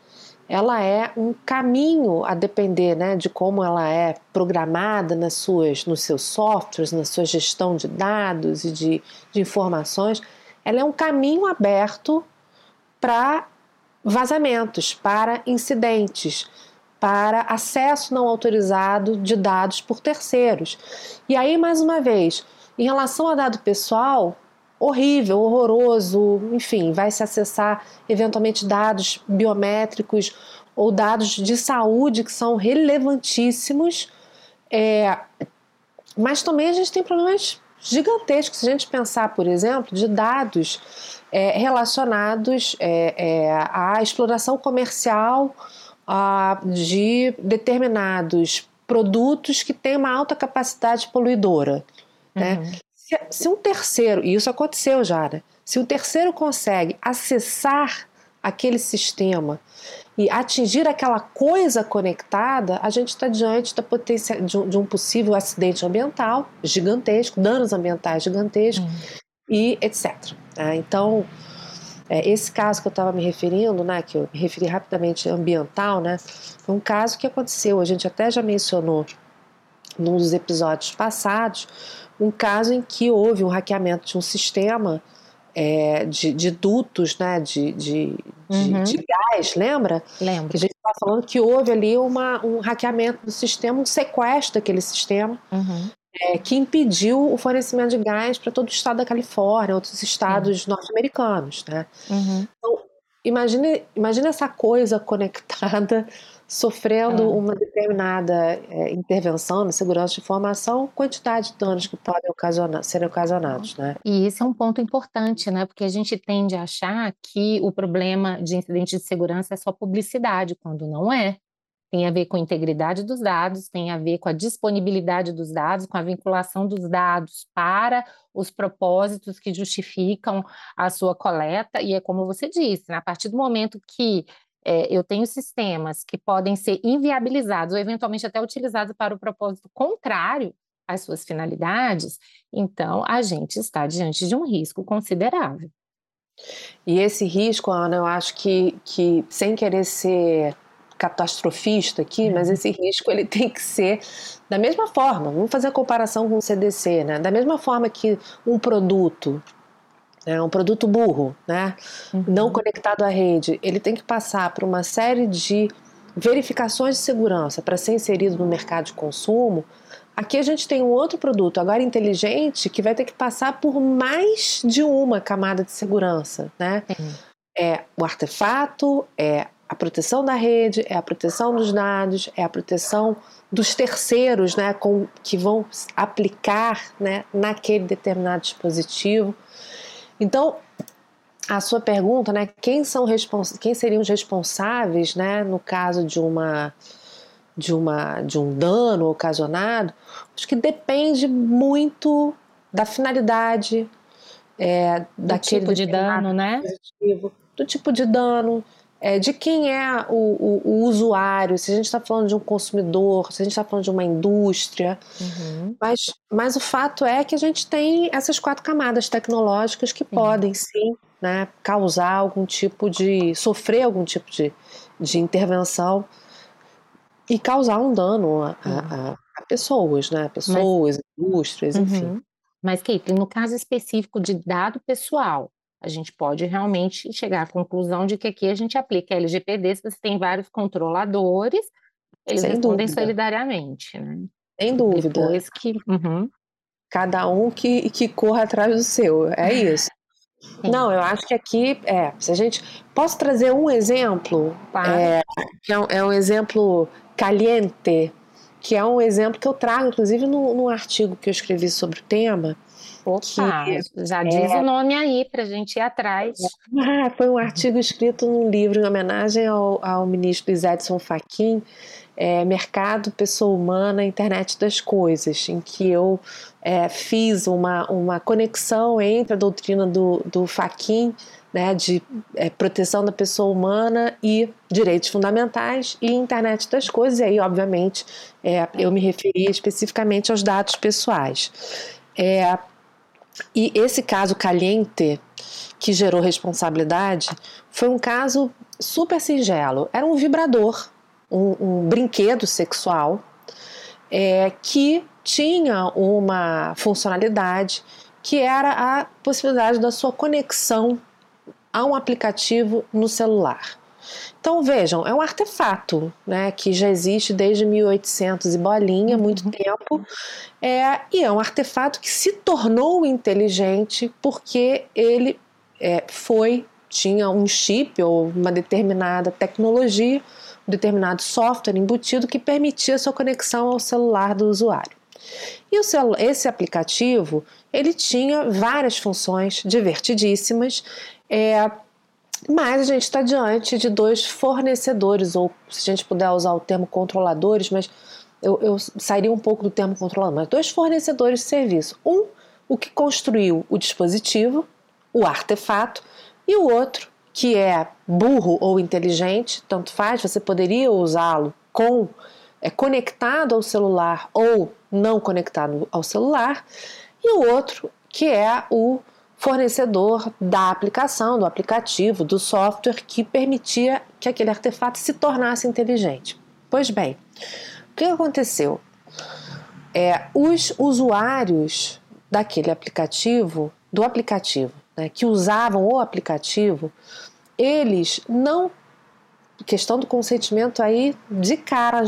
ela é um caminho a depender né, de como ela é programada nas suas, nos seus softwares, na sua gestão de dados e de, de informações. Ela é um caminho aberto para vazamentos, para incidentes, para acesso não autorizado de dados por terceiros. E aí, mais uma vez, em relação a dado pessoal, horrível, horroroso, enfim, vai se acessar eventualmente dados biométricos ou dados de saúde que são relevantíssimos, é, mas também a gente tem problemas gigantescos. Se a gente pensar, por exemplo, de dados é, relacionados é, é à exploração comercial a, de determinados produtos que têm uma alta capacidade poluidora. Né? Uhum. Né? Se, se um terceiro, e isso aconteceu já, né? Se um terceiro consegue acessar aquele sistema e atingir aquela coisa conectada, a gente está diante da potência de, um, de, um, possível acidente ambiental gigantesco, danos ambientais gigantescos hum. e etc. Né? Então, é, esse caso que eu estava me referindo, né, que eu me referi rapidamente ambiental, né, foi um caso que aconteceu, a gente até já mencionou num dos episódios passados, um caso em que houve um hackeamento de um sistema é, de, de, dutos né, de, de, uhum. de, gás, lembra?
Lembro.
Que a gente está falando que houve ali uma, um hackeamento do sistema, um sequestro daquele sistema, uhum. É, que impediu o fornecimento de gás para todo o estado da Califórnia, outros estados norte-americanos. Né? Uhum. Então, imagine, imagine essa coisa conectada sofrendo ah. uma determinada é, intervenção na segurança de informação, quantidade de danos que podem ocasionar, serem ocasionados, né?
E isso é um ponto importante, né? Porque a gente tende a achar que o problema de incidente de segurança é só publicidade, quando não é. Tem a ver com a integridade dos dados, tem a ver com a disponibilidade dos dados, com a vinculação dos dados para os propósitos que justificam a sua coleta, e é como você disse, a partir do momento que é, eu tenho sistemas que podem ser inviabilizados ou eventualmente até utilizados para o propósito contrário às suas finalidades, então a gente está diante de um risco considerável.
E esse risco, Ana, eu acho que, que sem querer ser catastrofista aqui, uhum. mas esse risco ele tem que ser da mesma forma. Vamos fazer a comparação com o CDC, né? Da mesma forma que um produto é um produto burro, né? Uhum. não conectado à rede, ele tem que passar por uma série de verificações de segurança para ser inserido no mercado de consumo. Aqui a gente tem um outro produto, agora inteligente, que vai ter que passar por mais de uma camada de segurança, né? Uhum. É o artefato, é a proteção da rede, é a proteção dos dados, é a proteção dos terceiros, né, com, que vão aplicar, né, naquele determinado dispositivo. Então, a sua pergunta, né, quem são quem seriam os responsáveis, né, no caso de uma de uma de um dano ocasionado, acho que depende muito da finalidade, é, do daquele
tipo de dano, né?
Do tipo de dano, é, de quem é o, o, o, usuário, se a gente está falando de um consumidor, se a gente está falando de uma indústria. Uhum. Mas, mas o fato é que a gente tem essas quatro camadas tecnológicas que uhum. podem sim né, causar algum tipo de. sofrer algum tipo de, de intervenção e causar um dano a, a, uhum. a pessoas, né? Pessoas, mas, indústrias, enfim. Uhum.
Mas, Kate, no caso específico de dado pessoal, a gente pode realmente chegar à conclusão de que aqui a gente aplica LGPD, se você tem vários controladores, eles Sem respondem dúvida. solidariamente, né?
Sem dúvida.
Depois que... Uhum.
Cada um que, que corra atrás do seu, é isso. Sim. Não, eu acho que aqui, é, se a gente... Posso trazer um exemplo? É, que é um, é um exemplo caliente, que é um exemplo que eu trago, inclusive, no, no artigo que eu escrevi sobre o tema,
Opa, que, já diz é, o nome aí para a gente ir atrás.
Ah, foi um artigo escrito num livro em homenagem ao, ao ministro Edson Fachin, é, Mercado, Pessoa Humana, Internet das Coisas, em que eu é, fiz uma, uma conexão entre a doutrina do, do Fachin né, de é, proteção da pessoa humana e direitos fundamentais e internet das coisas. E aí, obviamente, é, eu me referi especificamente aos dados pessoais. É, e esse caso caliente que gerou responsabilidade foi um caso super singelo. Era um vibrador, um, um brinquedo sexual é, que tinha uma funcionalidade que era a possibilidade da sua conexão a um aplicativo no celular. Então vejam, é um artefato, né, que já existe desde 1800 e bolinha, uhum. muito tempo, é, e é um artefato que se tornou inteligente porque ele é, foi tinha um chip ou uma determinada tecnologia, um determinado software embutido que permitia sua conexão ao celular do usuário. E o esse aplicativo ele tinha várias funções divertidíssimas. É, mas a gente está diante de dois fornecedores, ou se a gente puder usar o termo controladores, mas eu, eu sairia um pouco do termo controlador, mas dois fornecedores de serviço. Um, o que construiu o dispositivo, o artefato, e o outro, que é burro ou inteligente, tanto faz, você poderia usá-lo com é, conectado ao celular ou não conectado ao celular, e o outro, que é o fornecedor da aplicação, do aplicativo, do software que permitia que aquele artefato se tornasse inteligente. Pois bem, o que aconteceu? É, os usuários daquele aplicativo, do aplicativo, né, que usavam o aplicativo, eles não questão do consentimento aí de cara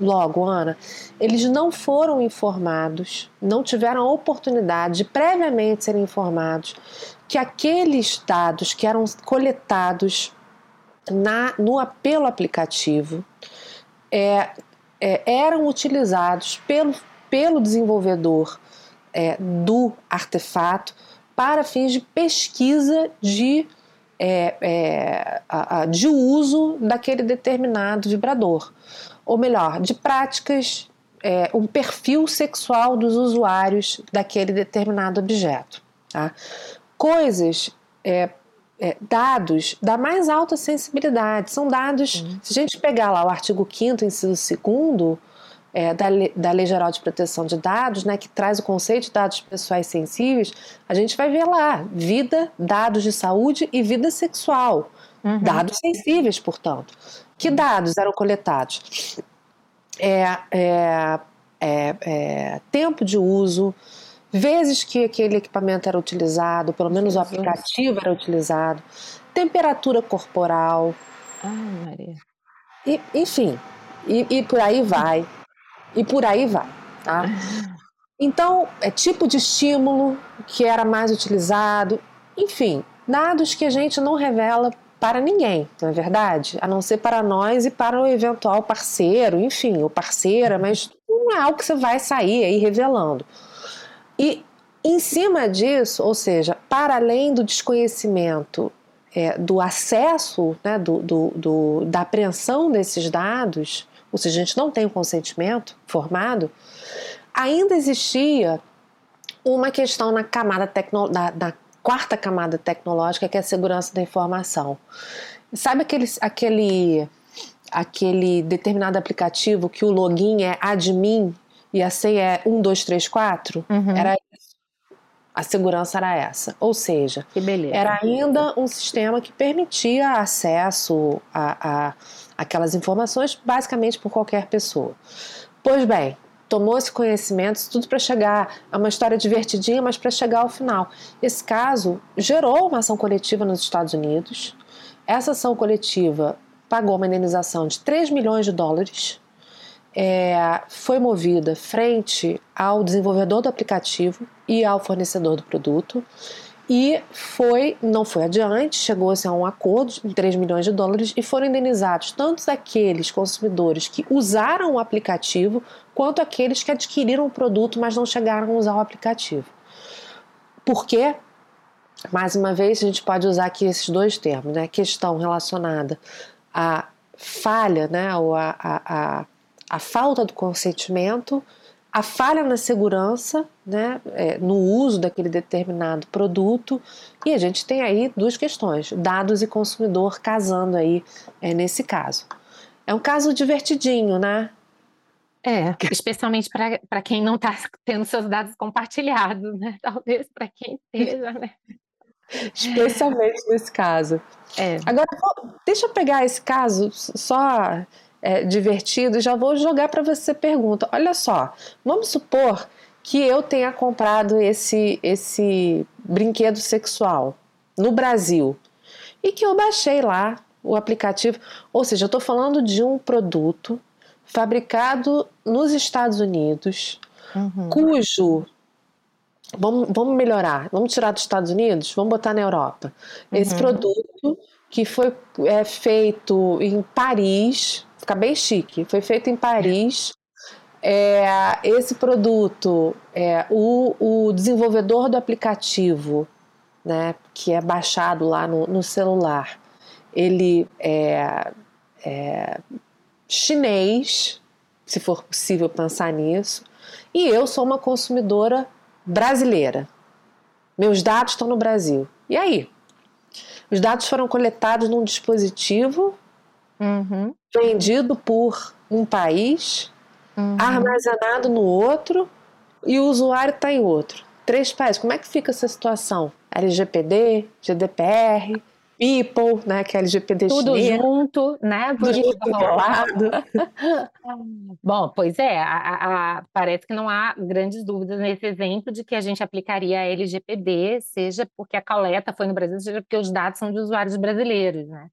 logo, Ana. Eles não foram informados, não tiveram a oportunidade de previamente serem informados que aqueles dados que eram coletados na, no apelo aplicativo é, é, eram utilizados pelo, pelo desenvolvedor é, do artefato para fins de pesquisa de é, é, a, a, de uso daquele determinado vibrador. Ou melhor, de práticas, é, um perfil sexual dos usuários daquele determinado objeto. Tá? Coisas, é, é, dados da mais alta sensibilidade. São dados, uhum. se a gente pegar lá o artigo 5 inciso 2 é, da, da Lei Geral de Proteção de Dados, né, que traz o conceito de dados pessoais sensíveis, a gente vai ver lá vida, dados de saúde e vida sexual. Uhum. Dados sensíveis, portanto. Que dados eram coletados? É, é, é, é, tempo de uso, vezes que aquele equipamento era utilizado, pelo menos o aplicativo era utilizado, temperatura corporal.
Ah, Maria.
E, enfim, e, e por aí vai e por aí vai, tá? Então, é tipo de estímulo que era mais utilizado, enfim, dados que a gente não revela para ninguém, não é verdade? A não ser para nós e para o eventual parceiro, enfim, ou parceira, mas não é algo que você vai sair aí revelando. E em cima disso, ou seja, para além do desconhecimento é, do acesso, né, do, do, do, da apreensão desses dados, ou seja, a gente não tem o consentimento formado, ainda existia uma questão na camada tecno, da, da quarta camada tecnológica, que é a segurança da informação. Sabe aquele, aquele, aquele determinado aplicativo que o login é admin e a senha é 1234? Uhum. Era a segurança era essa. Ou seja, era ainda um sistema que permitia acesso a, a aquelas informações basicamente por qualquer pessoa. Pois bem, tomou esse conhecimento, isso tudo para chegar a uma história divertidinha, mas para chegar ao final. Esse caso gerou uma ação coletiva nos Estados Unidos. Essa ação coletiva pagou uma indenização de 3 milhões de dólares. É, foi movida frente ao desenvolvedor do aplicativo e ao fornecedor do produto e foi, não foi adiante, chegou-se a um acordo de 3 milhões de dólares e foram indenizados tanto aqueles consumidores que usaram o aplicativo quanto aqueles que adquiriram o produto, mas não chegaram a usar o aplicativo. Por quê? Mais uma vez, a gente pode usar aqui esses dois termos, né? Questão relacionada à falha, né? Ou a, a, a, a falta do consentimento a falha na segurança, né, é, no uso daquele determinado produto, e a gente tem aí duas questões, dados e consumidor casando aí é, nesse caso. É um caso divertidinho, né?
É, especialmente para quem não está tendo seus dados compartilhados, né? Talvez para quem esteja, né?
Especialmente nesse caso. É. Agora, deixa eu pegar esse caso só é, divertido, já vou jogar para você pergunta. Olha só, vamos supor que eu tenha comprado esse, esse brinquedo sexual no Brasil e que eu baixei lá o aplicativo. Ou seja, eu estou falando de um produto fabricado nos Estados Unidos, uhum. cujo. Vamos, vamos melhorar, vamos tirar dos Estados Unidos, vamos botar na Europa. Uhum. Esse produto que foi é, feito em Paris, fica bem chique. Foi feito em Paris. É, esse produto, é, o, o desenvolvedor do aplicativo, né, que é baixado lá no, no celular, ele é, é chinês, se for possível pensar nisso, e eu sou uma consumidora brasileira. Meus dados estão no Brasil. E aí? Os dados foram coletados num dispositivo uhum. Vendido por um país, uhum. armazenado no outro e o usuário está em outro. Três países. Como é que fica essa situação? LGPD, GDPR, People, né, que é LGPD
Tudo
chinesa.
junto, né?
Tudo junto lado.
Bom, pois é, a, a, parece que não há grandes dúvidas nesse exemplo de que a gente aplicaria a LGPD, seja porque a coleta foi no Brasil, seja porque os dados são de usuários brasileiros, né?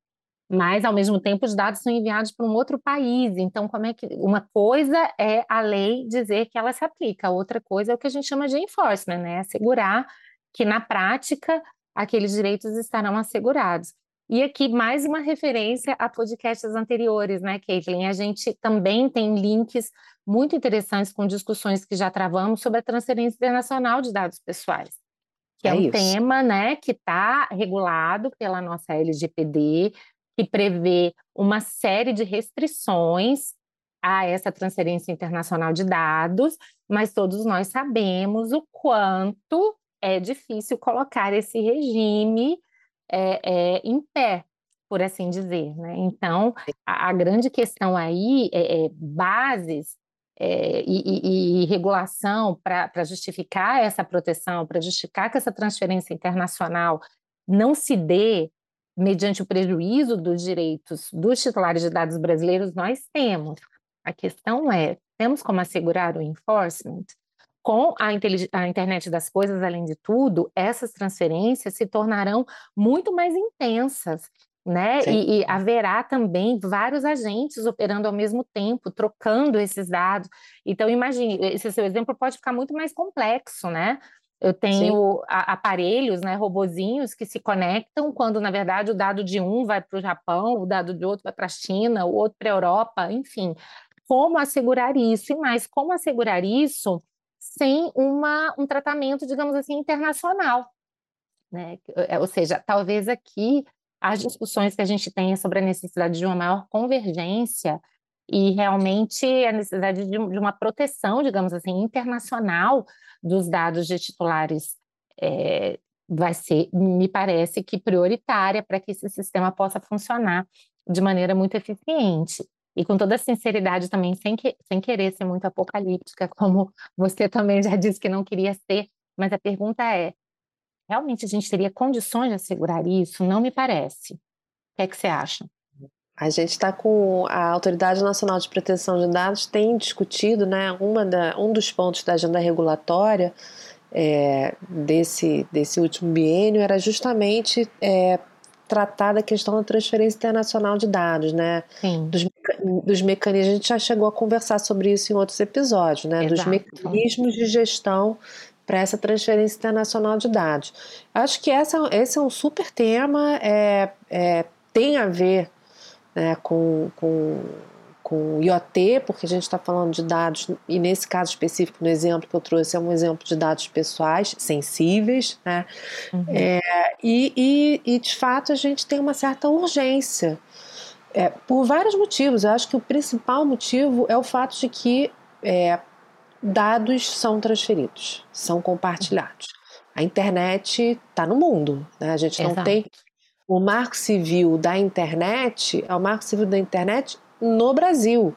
Mas ao mesmo tempo os dados são enviados para um outro país. Então, como é que uma coisa é a lei dizer que ela se aplica, outra coisa é o que a gente chama de enforcement, né? Assegurar que na prática aqueles direitos estarão assegurados. E aqui mais uma referência a podcasts anteriores, né, Caitlin? A gente também tem links muito interessantes com discussões que já travamos sobre a transferência internacional de dados pessoais, que é, é um isso. tema, né, que está regulado pela nossa LGPD, que prevê uma série de restrições a essa transferência internacional de dados, mas todos nós sabemos o quanto é difícil colocar esse regime é, é, em pé, por assim dizer. Né? Então, a, a, grande questão aí é, é bases é, e, e, e, regulação para justificar essa proteção, para justificar que essa transferência internacional não se dê mediante o prejuízo dos direitos dos titulares de dados brasileiros, nós temos. A questão é, temos como assegurar o enforcement? Com a, a, internet das coisas, além de tudo, essas transferências se tornarão muito mais intensas, né? E, e, haverá também vários agentes operando ao mesmo tempo, trocando esses dados. Então, imagine, esse seu exemplo pode ficar muito mais complexo, né? Eu tenho a, aparelhos, né, robozinhos que se conectam quando, na verdade, o dado de um vai para o Japão, o dado de outro vai para a China, o outro para a Europa, enfim. Como assegurar isso? E mais, como assegurar isso sem uma, um tratamento, digamos assim, internacional? Né? É, ou seja, talvez aqui as discussões que a gente tenha sobre a necessidade de uma maior convergência e realmente a necessidade de, de uma proteção, digamos assim, internacional dos dados de titulares é, vai ser, me parece que prioritária para que esse sistema possa funcionar de maneira muito eficiente. E com toda sinceridade também, sem, que, sem querer ser muito apocalíptica, como você também já disse que não queria ser, mas a pergunta é, realmente a gente teria condições de assegurar isso? Não me parece. O que é que você acha?
A gente está com a Autoridade Nacional de Proteção de Dados tem discutido, né, uma da, um dos pontos da agenda regulatória é, desse, desse último biênio era justamente é, tratar da questão da transferência internacional de dados, né? Sim. Dos, dos mecanismos. A gente já chegou a conversar sobre isso em outros episódios, né? Exato. Dos mecanismos de gestão para essa transferência internacional de dados. Acho que essa, esse é um super tema, é, é, tem a ver né, com, com, com IoT, porque a gente está falando de dados, e nesse caso específico, no exemplo que eu trouxe, é um exemplo de dados pessoais, sensíveis, né? Uhum. É, e, e, e, de fato, a gente tem uma certa urgência. É, por vários motivos. Eu acho que o principal motivo é o fato de que é, dados são transferidos, são compartilhados. A internet está no mundo, né? A gente não Exato. tem o marco civil da internet, é o marco civil da internet no Brasil.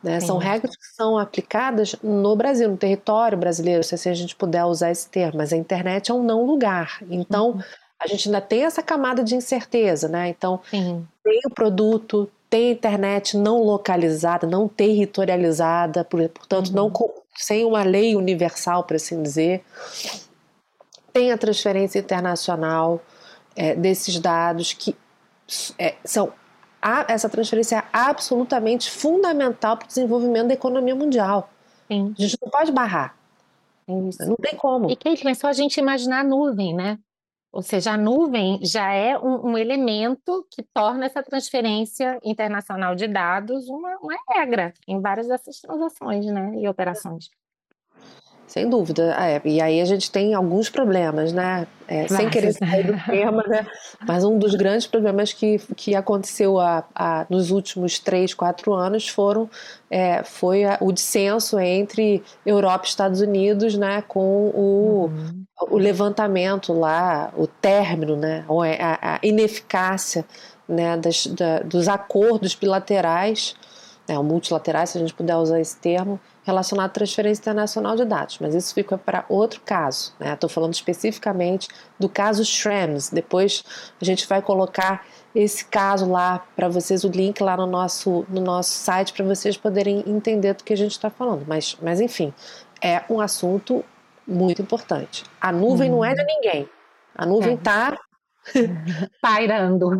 Né? São regras que são aplicadas no Brasil, no território brasileiro, se assim a gente puder usar esse termo, mas a internet é um não lugar. Então, uhum. a gente ainda tem essa camada de incerteza, né? Então, Sim. tem o produto, tem a internet não localizada, não territorializada, portanto, uhum. não sem uma lei universal, para assim dizer. Tem a transferência internacional é, desses dados que é, são a, essa transferência é absolutamente fundamental para o desenvolvimento da economia mundial. Sim. A gente não pode barrar.
É não tem como. E Kate, é só a gente imaginar a nuvem, né? Ou seja, a nuvem já é um, um elemento que torna essa transferência internacional de dados uma, uma regra em várias dessas transações né, e operações.
Sem dúvida. É, e aí a gente tem alguns problemas, né? É, sem querer sair do tema, né? Mas um dos grandes problemas que, que aconteceu a, a nos últimos três, quatro anos foram é, foi a, o dissenso entre Europa e Estados Unidos, né? Com o, uhum. o levantamento lá, o término, né? A, a ineficácia né? Das, da, dos acordos bilaterais, né? multilaterais, se a gente puder usar esse termo, relacionado à transferência internacional de dados, mas isso fica para outro caso. Estou né? falando especificamente do caso Schrems. Depois a gente vai colocar esse caso lá para vocês, o link lá no nosso, no nosso site para vocês poderem entender do que a gente está falando. Mas, mas enfim, é um assunto muito importante. A nuvem hum. não é de ninguém. A nuvem está
é. pairando.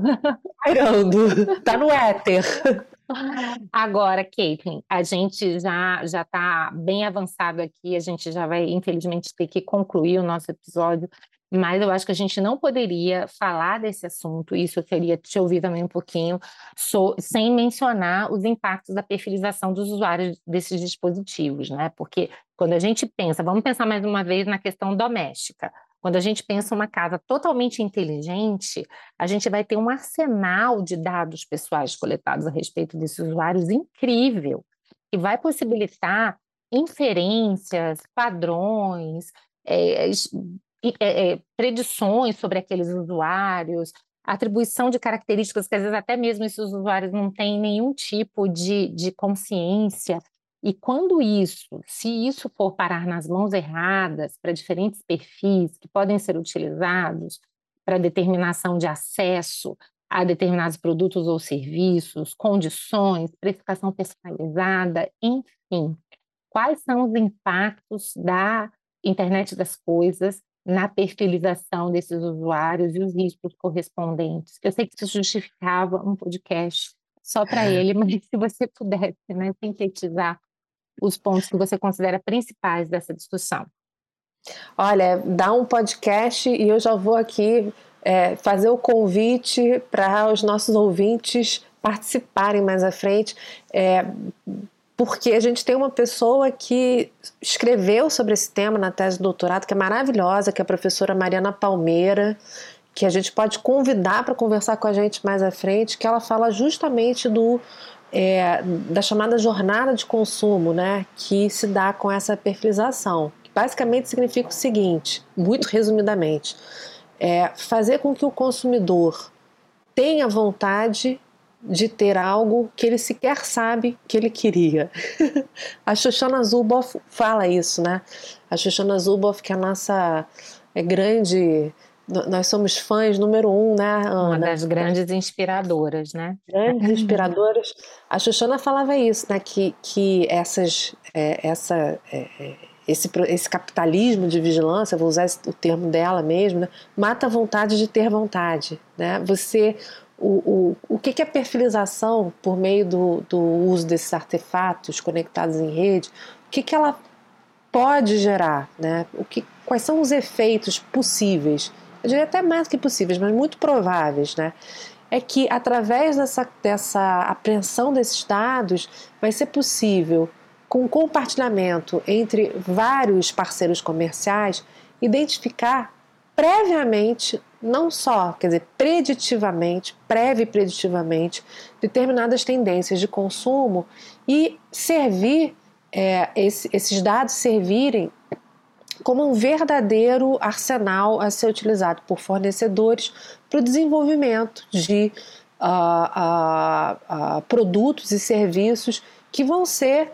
Pairando. Está no éter.
Agora, Caitlin, a gente já já está bem avançado aqui, a gente já vai, infelizmente, ter que concluir o nosso episódio, mas eu acho que a gente não poderia falar desse assunto, isso eu queria te ouvir também um pouquinho, so, sem mencionar os impactos da perfilização dos usuários desses dispositivos, né? Porque quando a gente pensa, vamos pensar mais uma vez na questão doméstica. Quando a gente pensa uma casa totalmente inteligente, a gente vai ter um arsenal de dados pessoais coletados a respeito desses usuários incrível, que vai possibilitar inferências, padrões, é, é, é, predições sobre aqueles usuários, atribuição de características que às vezes até mesmo esses usuários não têm nenhum tipo de, de consciência e quando isso, se isso for parar nas mãos erradas para diferentes perfis que podem ser utilizados para determinação de acesso a determinados produtos ou serviços, condições, precificação personalizada, enfim, quais são os impactos da internet das coisas na perfilização desses usuários e os riscos correspondentes. Eu sei que isso justificava um podcast só para ele, mas se você pudesse né, sintetizar os pontos que você considera principais dessa discussão?
Olha, dá um podcast e eu já vou aqui é, fazer o convite para os nossos ouvintes participarem mais à frente, é, porque a gente tem uma pessoa que escreveu sobre esse tema na tese de doutorado, que é maravilhosa, que é a professora Mariana Palmeira, que a gente pode convidar para conversar com a gente mais à frente, que ela fala justamente do é, da chamada jornada de consumo, né, que se dá com essa perfilização. Basicamente significa o seguinte, muito resumidamente, é fazer com que o consumidor tenha vontade de ter algo que ele sequer sabe que ele queria. a Shoshana Zuboff fala isso, né? A Shoshana Zuboff, que é a nossa é grande nós somos fãs número um, né, Ana?
Uma das grandes inspiradoras, né?
Grandes inspiradoras. A Xoxana falava isso, né? Que, que essas, é, essa, é, é esse, esse capitalismo de vigilância, vou usar o termo dela mesmo, né, mata a vontade de ter vontade. Né? Você, o, o, o que, que é perfilização por meio do, do uso desses artefatos conectados em rede? O que, que ela pode gerar? Né? O que, quais são os efeitos possíveis? Eu diria até mais que possíveis, mas muito prováveis, né? É que através dessa, dessa apreensão desses dados vai ser possível, com compartilhamento entre vários parceiros comerciais, identificar previamente, não só, quer dizer, preditivamente, prévio e preditivamente, determinadas tendências de consumo e servir é, esse, esses dados servirem como um verdadeiro arsenal a ser utilizado por fornecedores para o desenvolvimento de uh, uh, uh, produtos e serviços que vão ser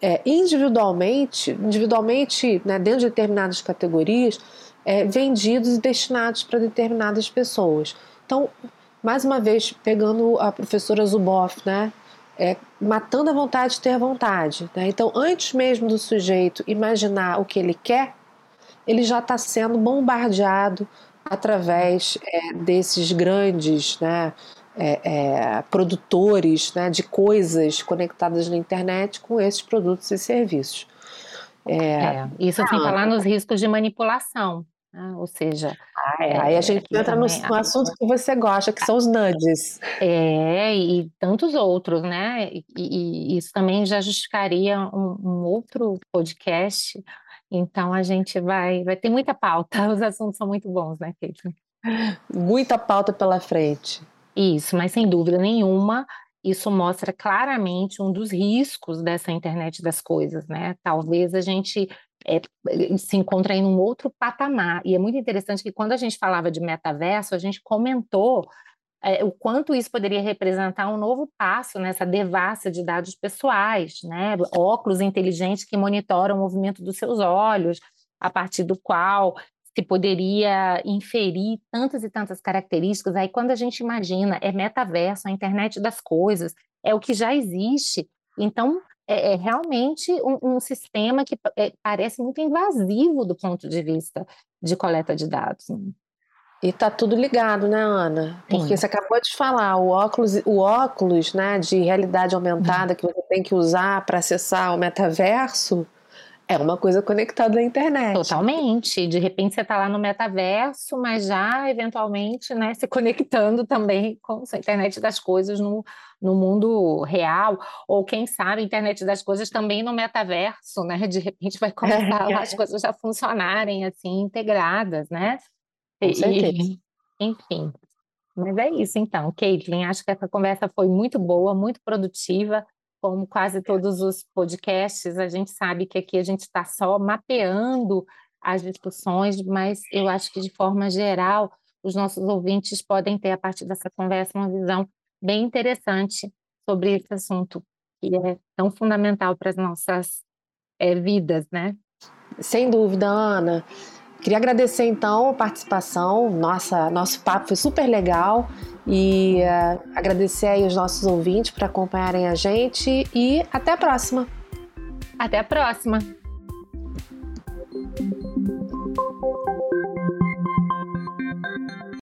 é, individualmente, individualmente né, dentro de determinadas categorias, é, vendidos e destinados para determinadas pessoas. Então, mais uma vez, pegando a professora Zuboff, né, é, matando a vontade de ter vontade. Né? Então, antes mesmo do sujeito imaginar o que ele quer, ele já está sendo bombardeado através é, desses grandes né, é, é, produtores né, de coisas conectadas na internet com esses produtos e serviços.
É, é isso sem falar nos riscos de manipulação. Né? Ou seja,
ah, é, aí a gente entra no, no, assunto que você gosta, que são os nudges.
É, e tantos outros, né? E, e isso também já justificaria um, um outro podcast então a gente vai, vai ter muita pauta. Os assuntos são muito bons, né, Kate?
Muita pauta pela frente.
Isso, mas sem dúvida nenhuma, isso mostra claramente um dos riscos dessa internet das coisas, né? Talvez a gente é, se encontre em um outro patamar. E é muito interessante que quando a gente falava de metaverso, a gente comentou é, o quanto isso poderia representar um novo passo nessa devassa de dados pessoais, né? Óculos inteligentes que monitoram o movimento dos seus olhos, a partir do qual se poderia inferir tantas e tantas características. Aí, quando a gente imagina, é metaverso, a internet das coisas, é o que já existe. Então, é, é realmente um, um, sistema que é, parece muito invasivo do ponto de vista de coleta de dados.
E tá tudo ligado, né, Ana? Porque você acabou de falar, o óculos, o óculos, né, de realidade aumentada que você tem que usar para acessar o metaverso, é uma coisa conectada à internet.
Totalmente. De repente você está lá no metaverso, mas já eventualmente, né, se conectando também com a internet das coisas no, no mundo real, ou quem sabe a internet das coisas também no metaverso, né? De repente vai começar as coisas a funcionarem assim integradas, né?
Com certeza. E,
enfim. Mas é isso então, Caitlin. Acho que essa conversa foi muito boa, muito produtiva. Como quase todos os podcasts, a gente sabe que aqui a gente está só mapeando as discussões, mas eu acho que de forma geral os nossos ouvintes podem ter a partir dessa conversa uma visão bem interessante sobre esse assunto que é tão fundamental para as nossas é, vidas, né?
Sem dúvida, Ana. Queria agradecer então a participação, nossa, nosso papo foi super legal e uh, agradecer aí os nossos ouvintes por acompanharem a gente e até a próxima.
Até a próxima.